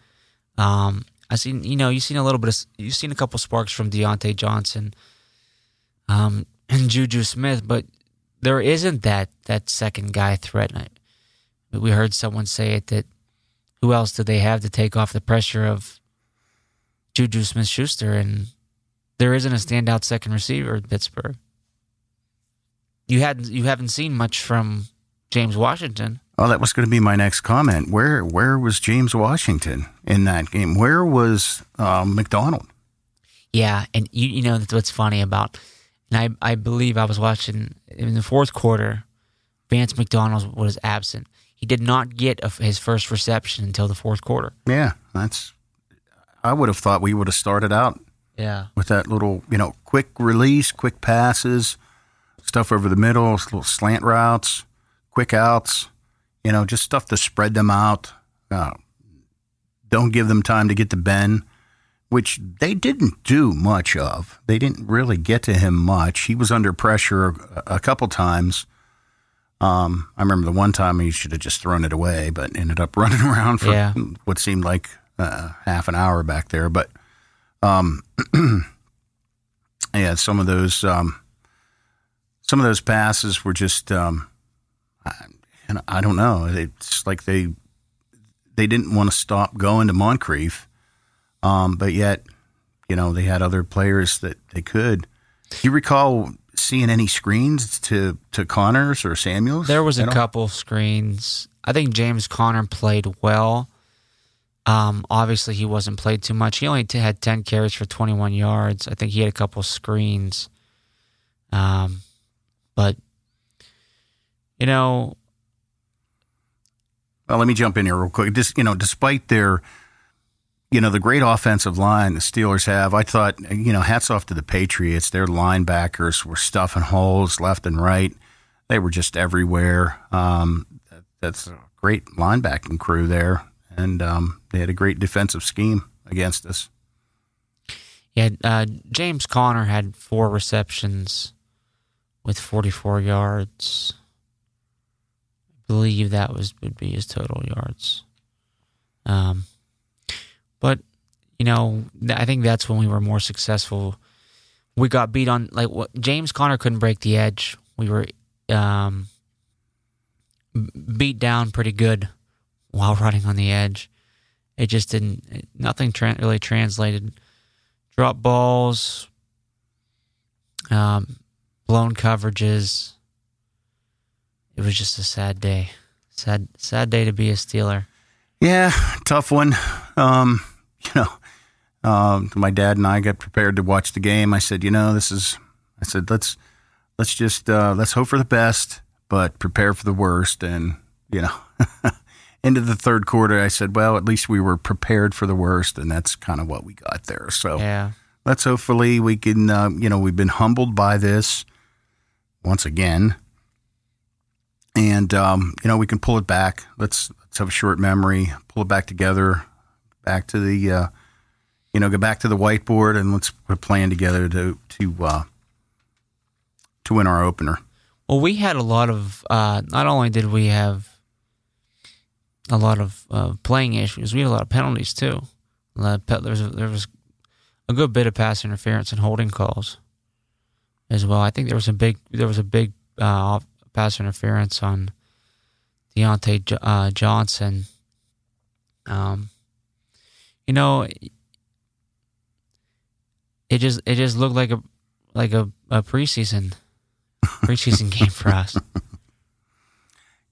Um, I seen, you know, you've seen a little bit of, you've seen a couple sparks from Diontae Johnson, um, and Juju Smith, but there isn't that that second guy threat. I, we heard someone say it that who else do they have to take off the pressure of Juju Smith Schuster? And there isn't a standout second receiver in Pittsburgh. You hadn't you haven't seen much from James Washington. Oh, that was going to be my next comment. Where where was James Washington in that game? Where was um, McDonald? Yeah, and you you know that's what's funny about, and I I believe I was watching in the fourth quarter, Vance McDonald was absent. He did not get a, his first reception until the fourth quarter. Yeah, that's. I would have thought we would have started out Yeah, with that little, you know, quick release, quick passes, stuff over the middle, little slant routes, quick outs, you know, just stuff to spread them out. Uh, don't give them time to get to Ben, which they didn't do much of. They didn't really get to him much. He was under pressure a, a couple times. Um, I remember the one time he should have just thrown it away, but ended up running around for Yeah. what seemed like uh, half an hour back there. But um, yeah, some of those um, some of those passes were just um, I, and I don't know. It's like they they didn't want to stop going to Moncrief, um, but yet you know they had other players that they could. Do you recall seeing any screens to to Conners or Samuels? there was a couple screens. I think James Conner played well. Um, obviously, he wasn't played too much. He only t- had ten carries for twenty one yards. I think he had a couple screens. Um, but you know, Well, let me jump in here real quick. Just you know, despite their, you know, the great offensive line the Steelers have, I thought you know, hats off to the Patriots. Their linebackers were stuffing holes left and right. They were just everywhere. Um, that- that's a great linebacking crew there, and um, they had a great defensive scheme against us. Yeah, uh, James Conner had four receptions with 44 yards. Believe that was would be his total yards. Um, but you know, I think that's when we were more successful. We got beat on like what James Conner couldn't break the edge. We were um, beat down pretty good while running on the edge. It just didn't. It, nothing tra- really translated drop balls, um, blown coverages. It was just a sad day. Sad, sad day to be a Steeler. Yeah, tough one. Um, you know, um, my dad and I got prepared to watch the game. I said, you know, this is. I said, let's let's just uh, let's hope for the best, but prepare for the worst. And you know, into the third quarter, I said, well, at least we were prepared for the worst, and that's kind of what we got there. So Yeah, let's hopefully we can. Uh, you know, we've been humbled by this once again, and um, you know we can pull it back. Let's let's have a short memory, pull it back together, back to the uh, you know, go back to the whiteboard and let's put a plan together to to uh, to win our opener. Well, we had a lot of. Uh, not only did we have a lot of uh, playing issues, we had a lot of penalties too. There was a, there was a good bit of pass interference and holding calls as well. I think there was a big there was a big uh, pass interference on Diontae uh, Johnson. Um, you know, it just it just looked like a like a, a preseason preseason game for us.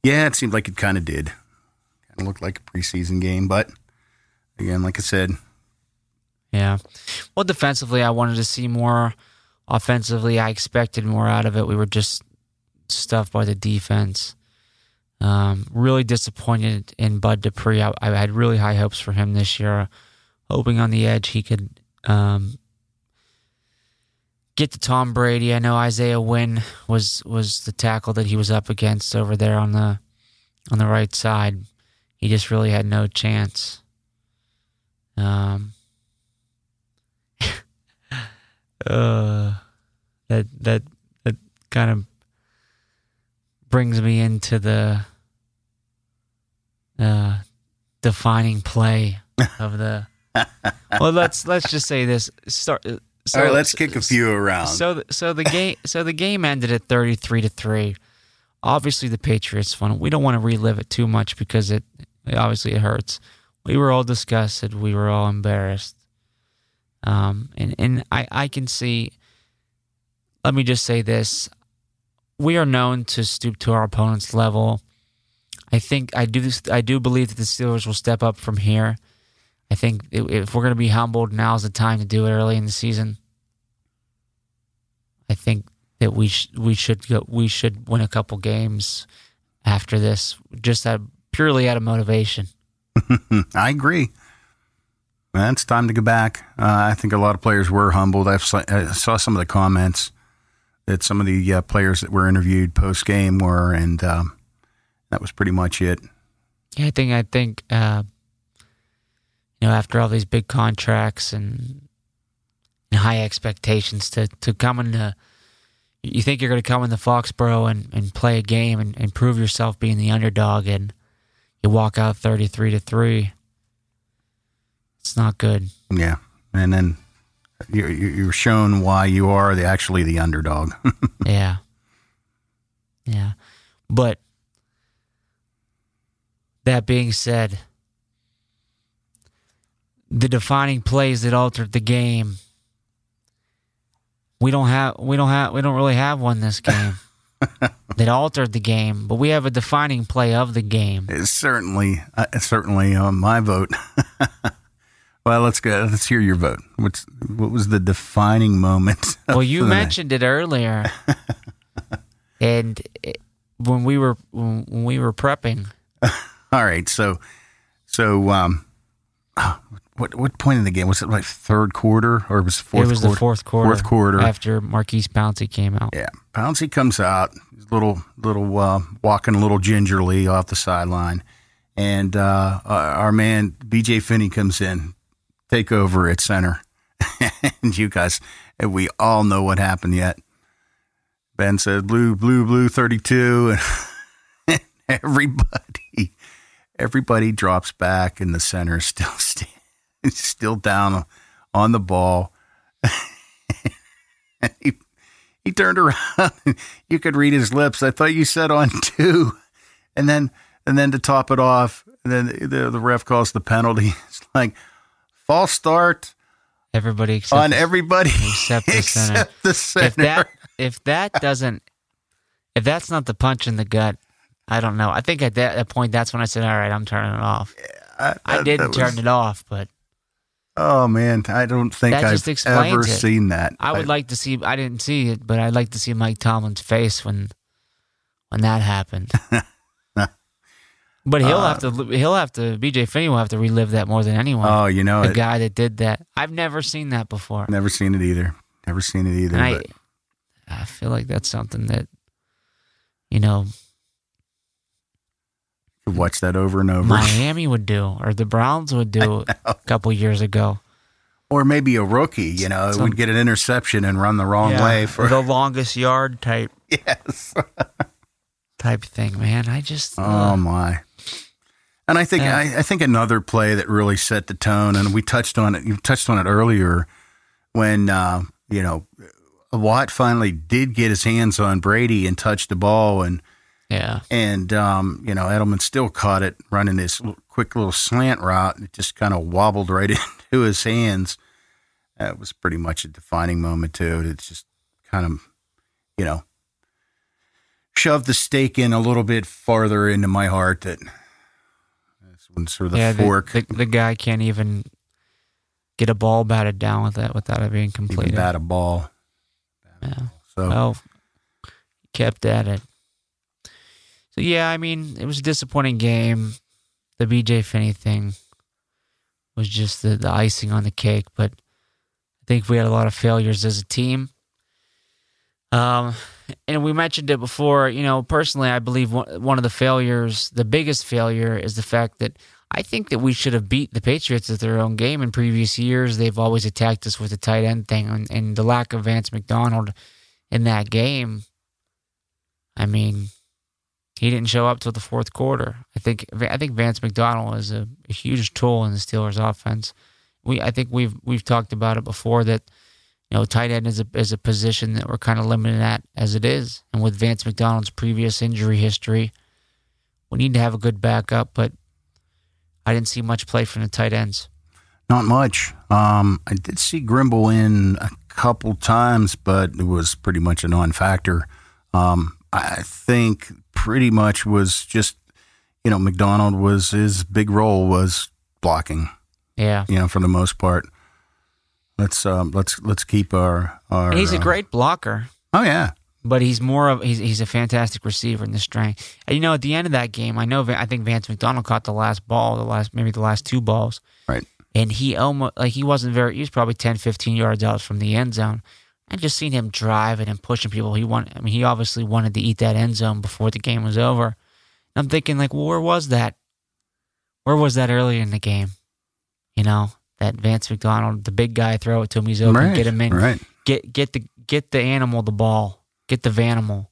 Yeah, it seemed like it kind of did. Kind of looked like a preseason game, but again, like I said, Yeah. Well, defensively, I wanted to see more. Offensively, I expected more out of it. We were just stuffed by the defense. Um, really disappointed in Bud Dupree. I, I had really high hopes for him this year, hoping on the edge he could um, get to Tom Brady. I know Isaiah Wynn was was the tackle that he was up against over there on the on the right side. He just really had no chance. Um, uh, that that that kind of brings me into the uh, defining play of the. well, let's let's just say this. Start. So, all right, let's kick a few around. So, the, so the game, so the game ended at thirty-three to three. Obviously, the Patriots won. We don't want to relive it too much because it obviously it hurts. We were all disgusted. We were all embarrassed. Um, and and I I can see. Let me just say this: we are known to stoop to our opponent's level. I think I do I do believe that the Steelers will step up from here. I think if we're going to be humbled, now's the time to do it early in the season. I think that we sh- we should go, we should win a couple games after this, just out, purely out of motivation. I agree. Man, it's time to go back. Uh, I think a lot of players were humbled. I've, I saw some of the comments that some of the uh, players that were interviewed post game were, and um, that was pretty much it. Yeah, I think I think uh, you know after all these big contracts and, and high expectations to to come into you think you're going to come into Foxborough and, and play a game and, and prove yourself being the underdog and you walk out 33 to 3 it's not good Yeah, and then you're, you're shown why you are the, actually the underdog. yeah yeah but that being said the defining plays that altered the game we don't have we don't have we don't really have one this game that altered the game, but we have a defining play of the game. It's certainly uh, certainly on my vote. well, let's go. Let's hear your vote. What's what was the defining moment? Well, you mentioned it earlier, and it, when we were when we were prepping. All right, so so um, what what point in the game was it? Like third quarter or was fourth? It was quarter? the fourth quarter. Fourth quarter after Maurkice Pouncey came out. Yeah, Pouncey comes out, little little uh, walking a little gingerly off the sideline, and uh, our man BJ Finney comes in, take over at center, and you guys, we all know what happened yet. Ben said blue, blue, blue, thirty-two, and everybody, everybody drops back, and the center is still still down on the ball. he, he turned around. you could read his lips. I thought you said on two, and then and then to top it off, and then the, the ref calls the penalty. It's like false start. Everybody except on everybody except the except center. The center. If that if that doesn't if that's not the punch in the gut, I don't know. I think at that, that point, that's when I said, "All right, I'm turning it off." I, I didn't turn it off, but Oh man, I don't think I've ever it. seen that. I would like to see. I didn't see it, but I'd like to see Mike Tomlin's face when when that happened. but he'll Uh, have to. He'll have to. BJ Finney will have to relive that more than anyone. Oh, you know the it. guy that did that. I've never seen that before. Never seen it either. Never seen it either. I, I feel like that's something that you know watch that over and over. Miami would do or the Browns would do a couple years ago. Or maybe a rookie, you know, Some- would get an interception and run the wrong way for the longest yard type yes. type thing, man. I just Oh uh, my! And I think Yeah. I, I think another play that really set the tone, and we touched on it. You touched on it earlier when uh, you know Watt finally did get his hands on Brady and touched the ball, and yeah, and um, you know Edelman still caught it running this quick little slant route. and It just kind of wobbled right into his hands. That was pretty much a defining moment too. It's just kind of you know shoved the stake in a little bit farther into my heart. That when the yeah. The, fork the, the guy can't even get a ball batted down with it without it being completed. even bat a ball. Yeah. So Well, kept at it. So yeah, I mean, it was a disappointing game. The BJ Finney thing was just the, the icing on the cake, but I think we had a lot of failures as a team. Um, and we mentioned it before. You know, personally, I believe one, of the failures, the biggest failure, is the fact that I think that we should have beat the Patriots at their own game in previous years. They've always attacked us with the tight end thing, and, and the lack of Vance McDonald in that game. I mean, he didn't show up till the fourth quarter. I think I think Vance McDonald is a, a huge tool in the Steelers' offense. We I think we've we've talked about it before that you know tight end is a is a position that we're kind of limited at as it is, and with Vance McDonald's previous injury history, we need to have a good backup. But I didn't see much play from the tight ends. Not much. Um, I did see Grimble in a couple times, but it was pretty much a non-factor. Um, I think pretty much was just, you know, McDonald was his big role was blocking. Yeah, You know, for the most part. Let's um, let's let's keep our our. he's a uh, great blocker. Oh yeah, but he's more of he's he's a fantastic receiver in the strength. And you know, at the end of that game, I know I think Vance McDonald caught the last ball, the last maybe the last two balls, right. and he almost like he wasn't very he was probably 10, 15 yards out from the end zone. I just seen him driving and pushing people. He want I mean, he obviously wanted to eat that end zone before the game was over. And I'm thinking like, well, where was that? Where was that earlier in the game? You know, that Vance McDonald, the big guy, throw it to him, he's open, Right, get him in, right. get get the get the animal the ball, get the vanimal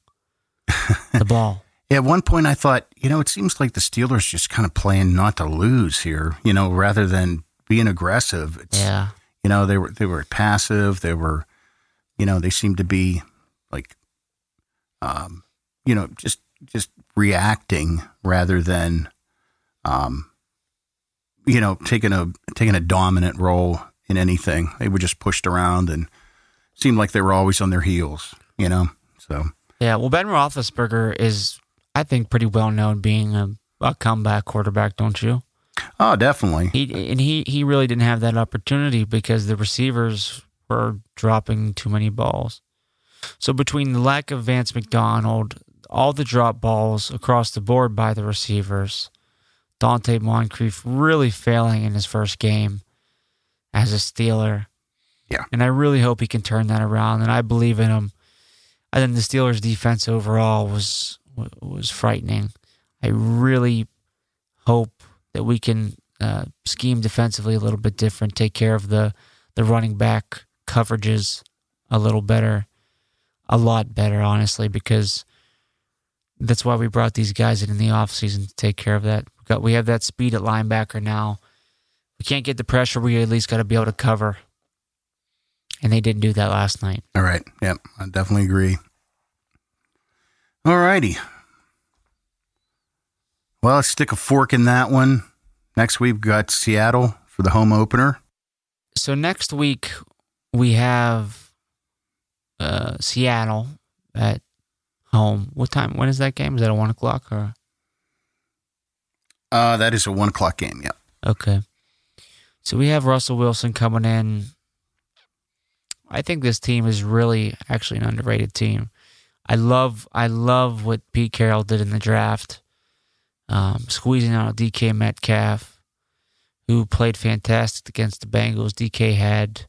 the ball. Yeah, at one point I thought, you know, it seems like the Steelers just kind of playing not to lose here, you know, rather than being aggressive. It's, Yeah. You know, they were they were passive. They were, you know, they seemed to be like, um, you know, just just reacting rather than, um, you know, taking a taking a dominant role in anything. They were just pushed around and seemed like they were always on their heels. You know, so Yeah, well, Ben Roethlisberger is, I think, pretty well known being a, a comeback quarterback, don't you? oh, definitely. He and he he really didn't have that opportunity because the receivers were dropping too many balls. So between the lack of Vance McDonald, all the drop balls across the board by the receivers, Donte Moncrief really failing in his first game as a Steeler. Yeah. And I really hope he can turn that around, and I believe in him. I think the Steelers' defense overall was was frightening. I really hope that we can uh, scheme defensively a little bit different, take care of the the running back coverages a little better, a lot better, honestly, because that's why we brought these guys in in the offseason to take care of that. We got we have that speed at linebacker now. We can't get the pressure. We at least got to be able to cover, and they didn't do that last night. All right. Yep. I definitely agree. All righty. Well, let's stick a fork in that one. Next week, we've got Seattle for the home opener. So next week we have uh, Seattle at home. What time? When is that game? Is that a one o'clock or? Uh, that is a one o'clock game. Yep. Okay. So we have Russell Wilson coming in. I think this team is really actually an underrated team. I love I love what Pete Carroll did in the draft, um, squeezing out DK Metcalf, who played fantastic against the Bengals. DK had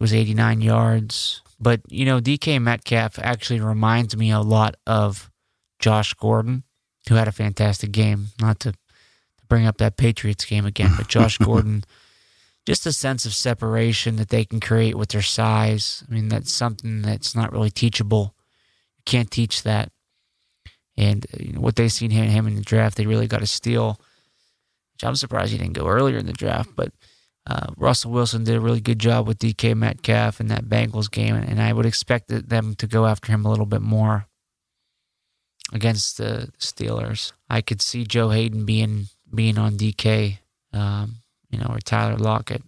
was 89 yards, but you know DK Metcalf actually reminds me a lot of Josh Gordon, who had a fantastic game. Not to bring up that Patriots game again, but Josh Gordon just a sense of separation that they can create with their size. I mean, that's something that's not really teachable. You can't teach that. And uh, you know, what they seen him, him in the draft, they really got a steal. Which I'm surprised he didn't go earlier in the draft. But uh, Russell Wilson did a really good job with DK Metcalf in that Bengals game, and I would expect them to go after him a little bit more against the Steelers. I could see Joe Haden being being on DK, um, you know, or Tyler Lockett.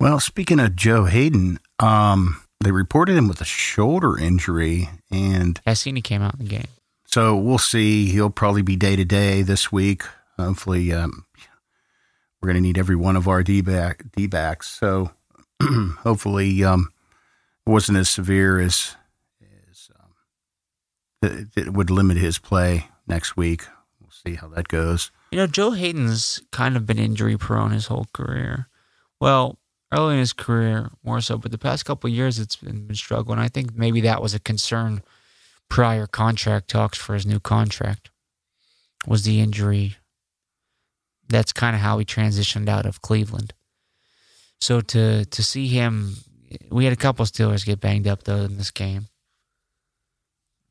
Well, speaking of Joe Haden, um, they reported him with a shoulder injury, and I seen he came out in the game. So we'll see. He'll probably be day to day this week. Hopefully, um, we're going to need every one of our D back D backs. So hopefully, um, it wasn't as severe as as um, it, it would limit his play next week. We'll see how that goes. You know, Joe Haden's kind of been injury prone his whole career. Well, early in his career, more so, but the past couple years, it's been, been struggling. I think maybe that was a concern prior contract talks for his new contract was the injury. That's kind of how he transitioned out of Cleveland. So to to see him, we had a couple Steelers get banged up though in this game.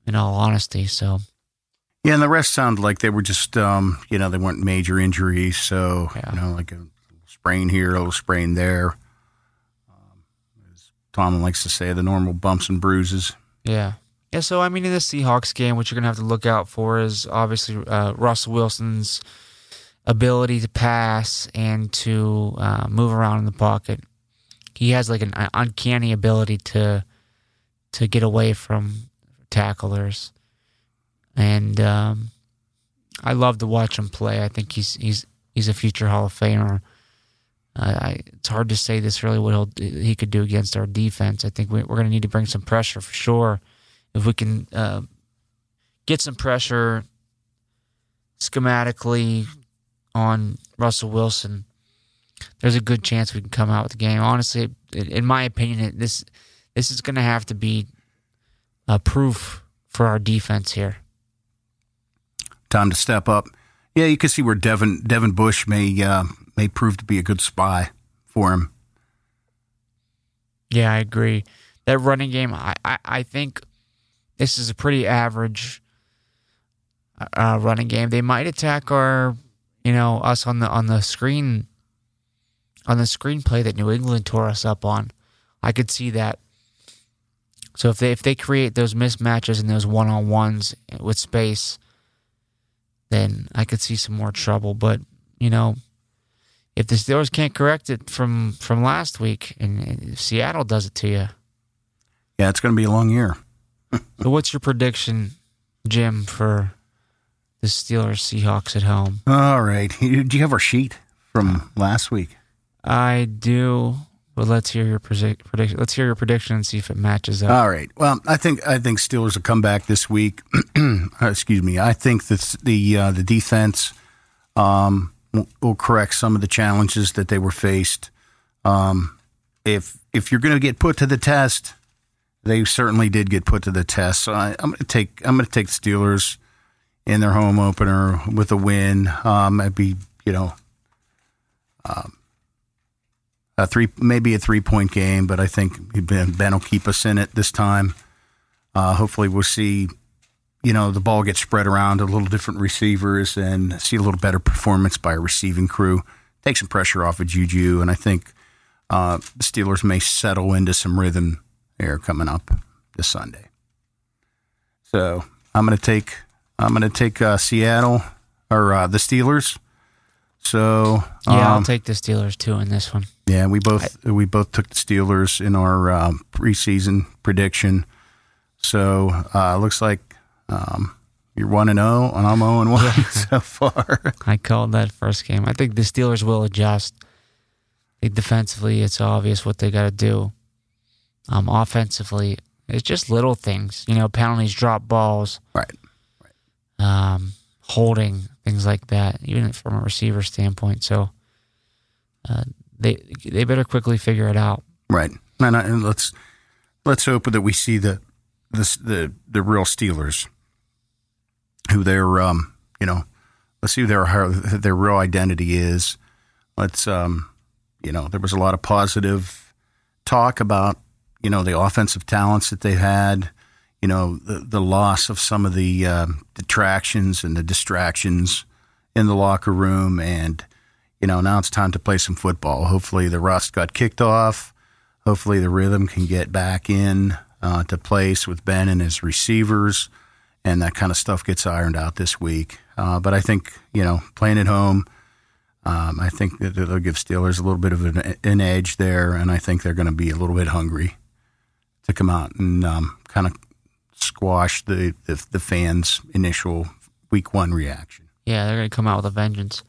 In all honesty, so yeah, and the rest sounded like they were just, um, you know, they weren't major injuries. So yeah. you know, like a sprain here, a little sprain there. Um, as Tom likes to say, the normal bumps and bruises. Yeah. Yeah, so I mean, in the Seahawks game, what you're going to have to look out for is obviously uh, Russell Wilson's ability to pass and to uh, move around in the pocket. He has like an uncanny ability to to get away from tacklers, and um, I love to watch him play. I think he's he's he's a future Hall of Famer. Uh, I, it's hard to say this really what he could do against our defense. I think we, we're going to need to bring some pressure for sure if we can uh, get some pressure schematically on Russell Wilson, there's a good chance we can come out with the game. Honestly, in my opinion, this this is going to have to be a proof for our defense here. Time to step up. Yeah, you can see where Devin Devin Bush may uh, may prove to be a good spy for him. Yeah, I agree. That running game, I, I, I think this is a pretty average uh, running game. They might attack our, you know, us on the on the screen, on the screenplay that New England tore us up on. I could see that. So if they if they create those mismatches and those one on ones with space, then I could see some more trouble. But you know, if the Steelers can't correct it from from last week, and Seattle does it to you, yeah, it's going to be a long year so what's your prediction, Jim, for the Steelers Seahawks at home? All right. Do you have our sheet from last week? I do. But let's hear your prediction. Let's hear your prediction and see if it matches up. All right. Well, I think I think Steelers will come back this week. Excuse me. I think that the uh, the defense um, will, will, correct some of the challenges that they were faced. Um, if if you're going to get put to the test, they certainly did get put to the test. So I, am going to take I'm going to take the Steelers in their home opener with a win. Um, it'd be you know um, a three maybe a three point game, but I think Ben, ben will keep us in it this time. Uh, hopefully, we'll see. You know, the ball gets spread around a little different receivers and see a little better performance by a receiving crew. Take some pressure off of Juju, and I think uh, the Steelers may settle into some rhythm here coming up this Sunday. So I'm going to take I'm going to take uh, Seattle or uh, the Steelers. So yeah, I'll um, take the Steelers too in this one. Yeah, we both I, we both took the Steelers in our uh, preseason prediction. So uh, looks like um, you're one and zero, oh, and I'm zero and one so far. I called that first game. I think the Steelers will adjust. defensively, it's obvious what they got to do. Um, offensively, it's just little things, you know, penalties, drop balls, right. Um, holding things like that, even from a receiver standpoint. So uh, they they better quickly figure it out. Right, and, and let's let's hope that we see the the the, the real Steelers, who their um you know, let's see who their their real identity is. Let's um you know, there was a lot of positive talk about, you know, the offensive talents that they had, you know, the, the loss of some of the uh, detractions and the distractions in the locker room. And, you know, now it's time to play some football. Hopefully the rust got kicked off. Hopefully the rhythm can get back in uh, to place with Ben and his receivers. And that kind of stuff gets ironed out this week. Uh, but I think, you know, playing at home, um, I think that they'll give Steelers a little bit of an, an edge there. And I think they're going to be a little bit hungry to come out and um, kind of squash the, the, the fans' initial week one reaction. Yeah, they're going to come out with a vengeance.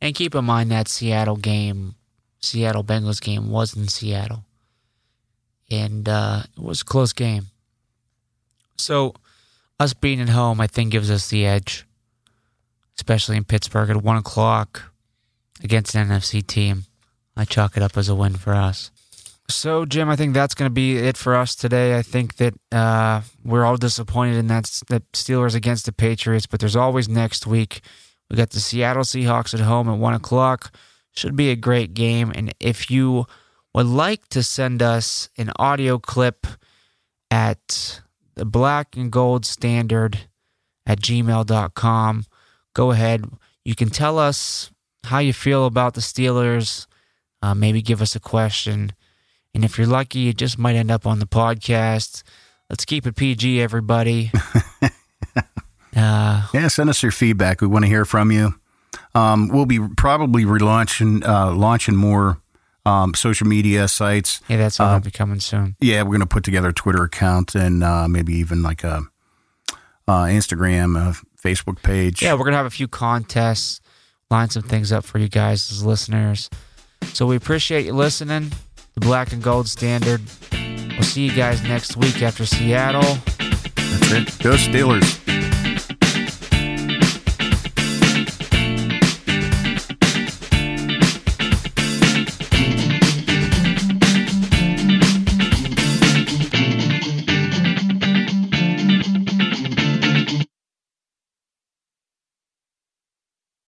And keep in mind that Seattle game, Seattle Bengals game, was in Seattle. And uh, it was a close game. So, us being at home, I think, gives us the edge, especially in Pittsburgh at 1 o'clock against an NFC team. I chalk it up as a win for us. So, Jim, I think that's going to be it for us today. I think that uh, we're all disappointed in that, that Steelers against the Patriots, but there's always next week. We got the Seattle Seahawks at home at 1 o'clock. Should be a great game. And if you would like to send us an audio clip at the black and gold standard at gmail.com, go ahead. You can tell us how you feel about the Steelers. Uh, maybe give us a question. And if you're lucky, it just might end up on the podcast. Let's keep it PG, everybody. uh, yeah, send us your feedback. We want to hear from you. Um, we'll be probably relaunching, uh, launching more um, social media sites. Yeah, that's all uh, be coming soon. Yeah, we're going to put together a Twitter account and uh, maybe even like a uh, Instagram, a Facebook page. Yeah, we're going to have a few contests, line some things up for you guys as listeners. So we appreciate you listening the black and gold standard. We'll see you guys next week after Seattle. That's it. Go Steelers.